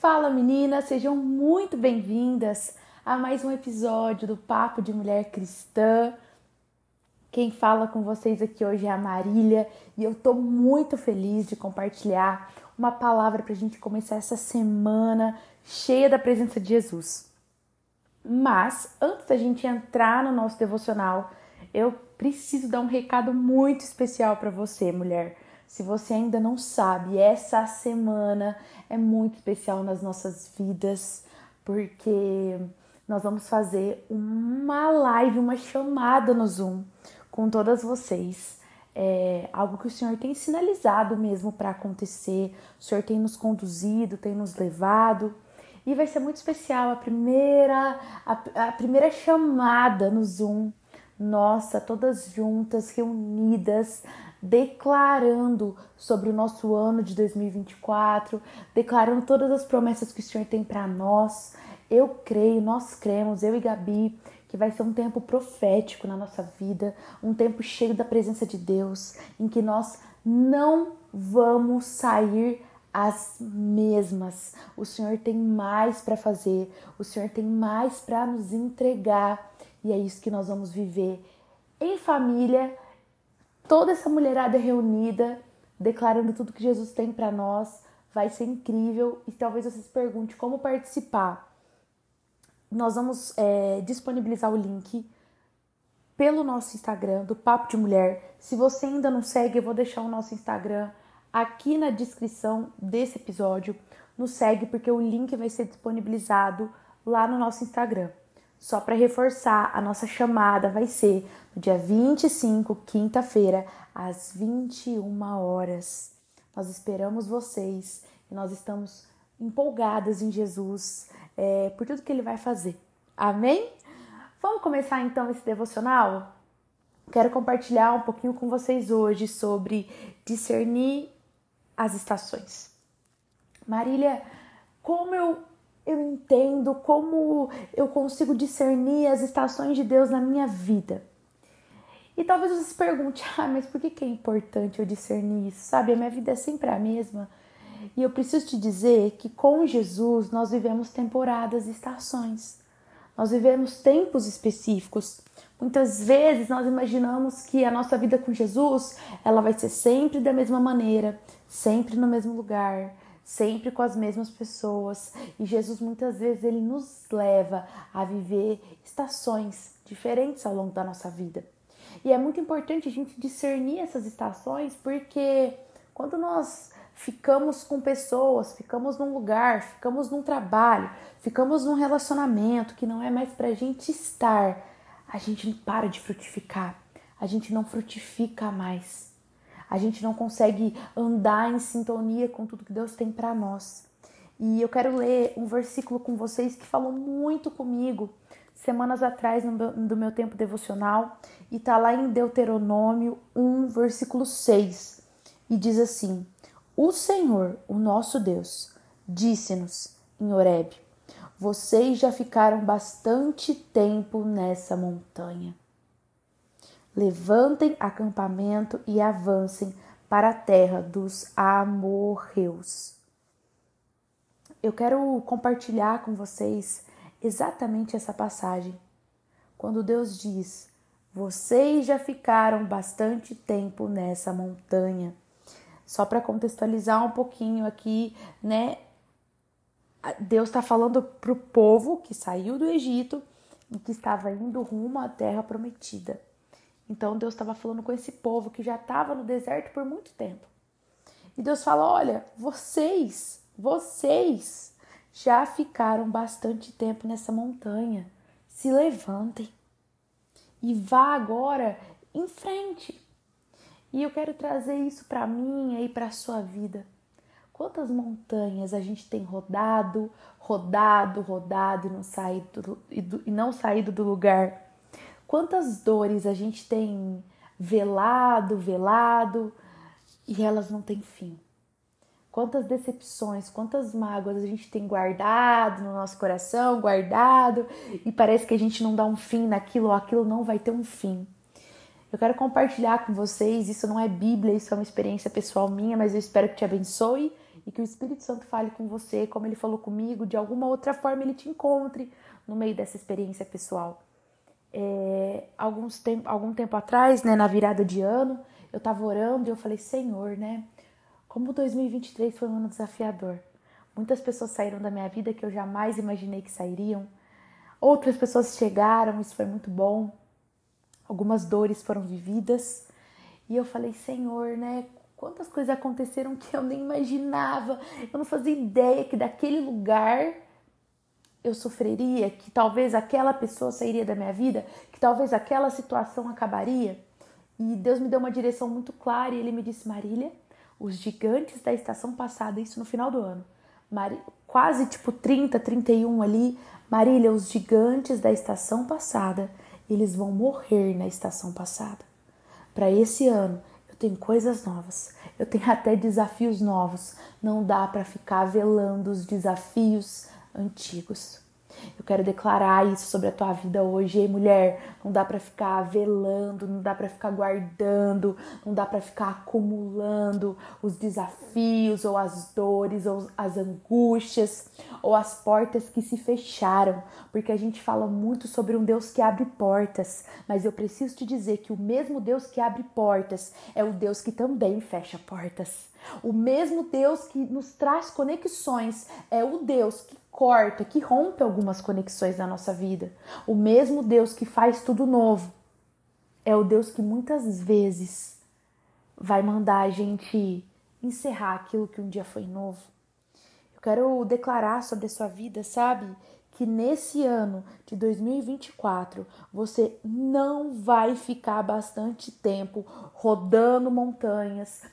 Fala meninas, sejam muito bem-vindas a mais um episódio do Papo de Mulher Cristã. Quem fala com vocês aqui hoje é a Marília e eu tô muito feliz de compartilhar uma palavra para a gente começar essa semana cheia da presença de Jesus. Mas antes da gente entrar no nosso devocional, eu preciso dar um recado muito especial para você, mulher. Se você ainda não sabe, essa semana é muito especial nas nossas vidas, porque nós vamos fazer uma live, uma chamada no Zoom com todas vocês. É algo que o Senhor tem sinalizado mesmo para acontecer. O Senhor tem nos conduzido, tem nos levado. E vai ser muito especial a primeira a, a primeira chamada no Zoom. Nossa, todas juntas, reunidas, declarando sobre o nosso ano de 2024, declarando todas as promessas que o Senhor tem para nós. Eu creio, nós cremos, eu e Gabi, que vai ser um tempo profético na nossa vida, um tempo cheio da presença de Deus, em que nós não vamos sair as mesmas. O Senhor tem mais para fazer, o Senhor tem mais para nos entregar, e é isso que nós vamos viver em família toda essa mulherada reunida, declarando tudo que Jesus tem para nós. Vai ser incrível e talvez você se pergunte como participar. Nós vamos é, disponibilizar o link pelo nosso Instagram do Papo de Mulher. Se você ainda não segue, eu vou deixar o nosso Instagram aqui na descrição desse episódio. Nos segue porque o link vai ser disponibilizado lá no nosso Instagram. Só para reforçar, a nossa chamada vai ser no dia 25, quinta-feira, às 21 horas. Nós esperamos vocês e nós estamos empolgadas em Jesus é, por tudo que Ele vai fazer. Amém? Vamos começar então esse devocional? Quero compartilhar um pouquinho com vocês hoje sobre discernir as estações. Marília, como eu eu entendo, como eu consigo discernir as estações de Deus na minha vida. E talvez você se pergunte, ah, mas por que, que é importante eu discernir isso? Sabe, a minha vida é sempre a mesma. E eu preciso te dizer que com Jesus nós vivemos temporadas e estações. Nós vivemos tempos específicos. Muitas vezes nós imaginamos que a nossa vida com Jesus, ela vai ser sempre da mesma maneira, sempre no mesmo lugar, sempre com as mesmas pessoas. E Jesus muitas vezes ele nos leva a viver estações diferentes ao longo da nossa vida. E é muito importante a gente discernir essas estações, porque quando nós ficamos com pessoas, ficamos num lugar, ficamos num trabalho, ficamos num relacionamento que não é mais pra gente estar, a gente não para de frutificar, a gente não frutifica mais a gente não consegue andar em sintonia com tudo que Deus tem para nós. E eu quero ler um versículo com vocês que falou muito comigo semanas atrás no meu, do meu tempo devocional e tá lá em Deuteronômio 1, versículo 6. E diz assim: O Senhor, o nosso Deus, disse-nos em Horeb: Vocês já ficaram bastante tempo nessa montanha. Levantem acampamento e avancem para a terra dos amorreus. Eu quero compartilhar com vocês exatamente essa passagem. Quando Deus diz: Vocês já ficaram bastante tempo nessa montanha. Só para contextualizar um pouquinho aqui, né? Deus está falando para o povo que saiu do Egito e que estava indo rumo à terra prometida. Então Deus estava falando com esse povo que já estava no deserto por muito tempo. E Deus fala: Olha, vocês, vocês já ficaram bastante tempo nessa montanha. Se levantem e vá agora em frente. E eu quero trazer isso para mim e para a sua vida. Quantas montanhas a gente tem rodado, rodado, rodado e não saído, e não saído do lugar? Quantas dores a gente tem velado, velado e elas não têm fim. Quantas decepções, quantas mágoas a gente tem guardado no nosso coração, guardado, e parece que a gente não dá um fim naquilo ou aquilo não vai ter um fim. Eu quero compartilhar com vocês, isso não é Bíblia, isso é uma experiência pessoal minha, mas eu espero que te abençoe e que o Espírito Santo fale com você, como ele falou comigo, de alguma outra forma ele te encontre no meio dessa experiência pessoal. É, alguns tempo, algum tempo atrás, né, na virada de ano, eu tava orando e eu falei, Senhor, né, como 2023 foi um ano desafiador. Muitas pessoas saíram da minha vida que eu jamais imaginei que sairiam. Outras pessoas chegaram, isso foi muito bom. Algumas dores foram vividas. E eu falei, Senhor, né, quantas coisas aconteceram que eu nem imaginava. Eu não fazia ideia que daquele lugar eu sofreria, que talvez aquela pessoa sairia da minha vida, que talvez aquela situação acabaria. E Deus me deu uma direção muito clara e ele me disse: Marília, os gigantes da estação passada, isso no final do ano, quase tipo 30, 31 ali, Marília, os gigantes da estação passada, eles vão morrer na estação passada. Para esse ano, eu tenho coisas novas, eu tenho até desafios novos. Não dá para ficar velando os desafios antigos. Eu quero declarar isso sobre a tua vida hoje, mulher. Não dá para ficar velando, não dá para ficar guardando, não dá para ficar acumulando os desafios ou as dores ou as angústias ou as portas que se fecharam, porque a gente fala muito sobre um Deus que abre portas, mas eu preciso te dizer que o mesmo Deus que abre portas é o Deus que também fecha portas. O mesmo Deus que nos traz conexões é o Deus que corta, que rompe algumas conexões na nossa vida. O mesmo Deus que faz tudo novo é o Deus que muitas vezes vai mandar a gente encerrar aquilo que um dia foi novo. Eu quero declarar sobre a sua vida, sabe? Que nesse ano de 2024 você não vai ficar bastante tempo rodando montanhas,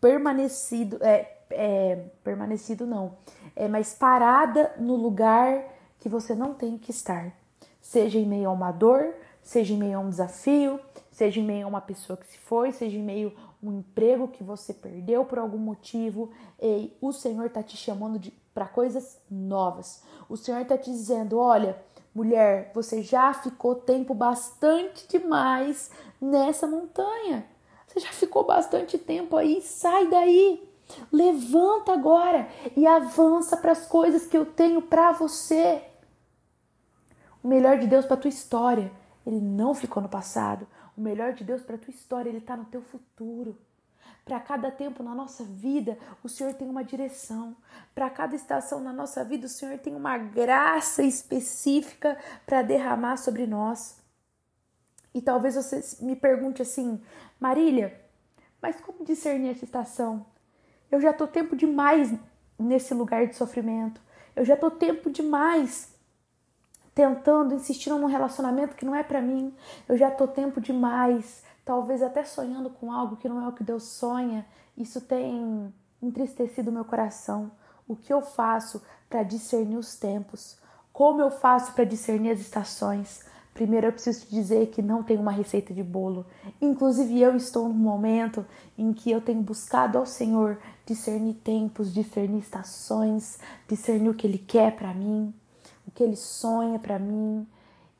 permanecido, é, é permanecido não, é, mas parada no lugar que você não tem que estar. Seja em meio a uma dor, seja em meio a um desafio, seja em meio a uma pessoa que se foi, seja em meio a um emprego que você perdeu por algum motivo. E o Senhor está te chamando para coisas novas. O Senhor está te dizendo: olha, mulher, você já ficou tempo bastante demais nessa montanha. Você já ficou bastante tempo aí, sai daí. Levanta agora e avança para as coisas que eu tenho para você. O melhor de Deus para tua história, ele não ficou no passado. O melhor de Deus para tua história, ele está no teu futuro. Para cada tempo na nossa vida, o Senhor tem uma direção. Para cada estação na nossa vida, o Senhor tem uma graça específica para derramar sobre nós. E talvez você me pergunte assim, Marília, mas como discernir essa estação? Eu já tô tempo demais nesse lugar de sofrimento. Eu já tô tempo demais tentando, insistindo num relacionamento que não é para mim. Eu já tô tempo demais, talvez até sonhando com algo que não é o que Deus sonha. Isso tem entristecido meu coração. O que eu faço para discernir os tempos? Como eu faço para discernir as estações? Primeiro eu preciso te dizer que não tem uma receita de bolo. Inclusive eu estou num momento em que eu tenho buscado ao Senhor discernir tempos, discernir estações, discernir o que Ele quer para mim, o que Ele sonha para mim.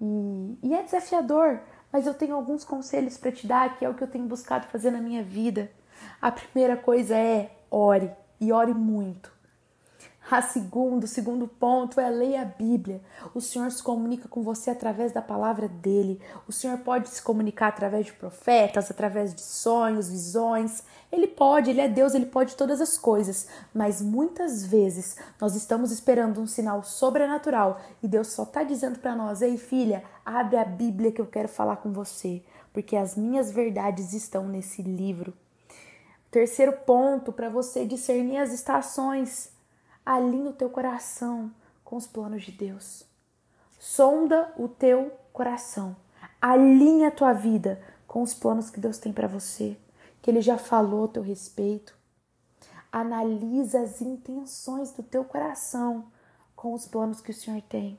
E, e é desafiador, mas eu tenho alguns conselhos para te dar que é o que eu tenho buscado fazer na minha vida. A primeira coisa é ore e ore muito. A segundo, segundo ponto é leia a Bíblia. O Senhor se comunica com você através da palavra dele. O Senhor pode se comunicar através de profetas, através de sonhos, visões. Ele pode, ele é Deus, ele pode todas as coisas. Mas muitas vezes nós estamos esperando um sinal sobrenatural e Deus só está dizendo para nós: ei, filha, abre a Bíblia que eu quero falar com você, porque as minhas verdades estão nesse livro. Terceiro ponto para você discernir as estações alinha o teu coração com os planos de Deus. Sonda o teu coração. Alinha a tua vida com os planos que Deus tem para você, que Ele já falou a teu respeito. Analisa as intenções do teu coração com os planos que o Senhor tem.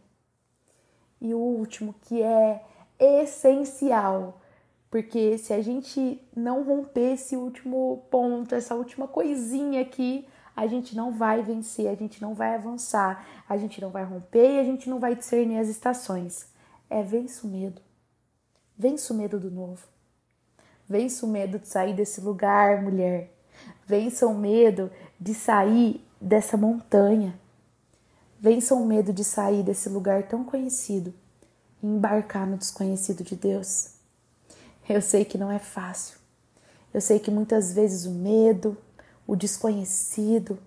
E o último, que é essencial, porque se a gente não romper esse último ponto, essa última coisinha aqui, a gente não vai vencer, a gente não vai avançar, a gente não vai romper e a gente não vai discernir as estações. É vença o medo. Vença o medo do novo. Vença o medo de sair desse lugar, mulher. Vença o medo de sair dessa montanha. Vença o medo de sair desse lugar tão conhecido e embarcar no desconhecido de Deus. Eu sei que não é fácil. Eu sei que muitas vezes o medo, o desconhecido,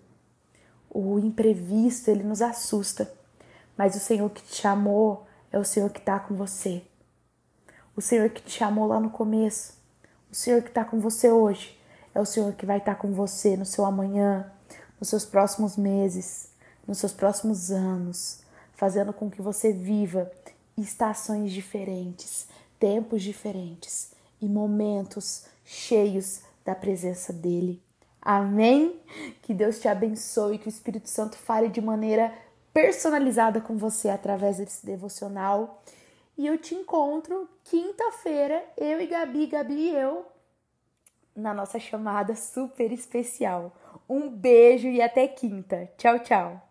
o imprevisto, ele nos assusta. Mas o Senhor que te chamou é o Senhor que está com você. O Senhor que te chamou lá no começo, o Senhor que está com você hoje, é o Senhor que vai estar tá com você no seu amanhã, nos seus próximos meses, nos seus próximos anos, fazendo com que você viva estações diferentes, tempos diferentes e momentos cheios da presença dele. Amém? Que Deus te abençoe, que o Espírito Santo fale de maneira personalizada com você através desse devocional. E eu te encontro quinta-feira, eu e Gabi, Gabi e eu, na nossa chamada super especial. Um beijo e até quinta. Tchau, tchau.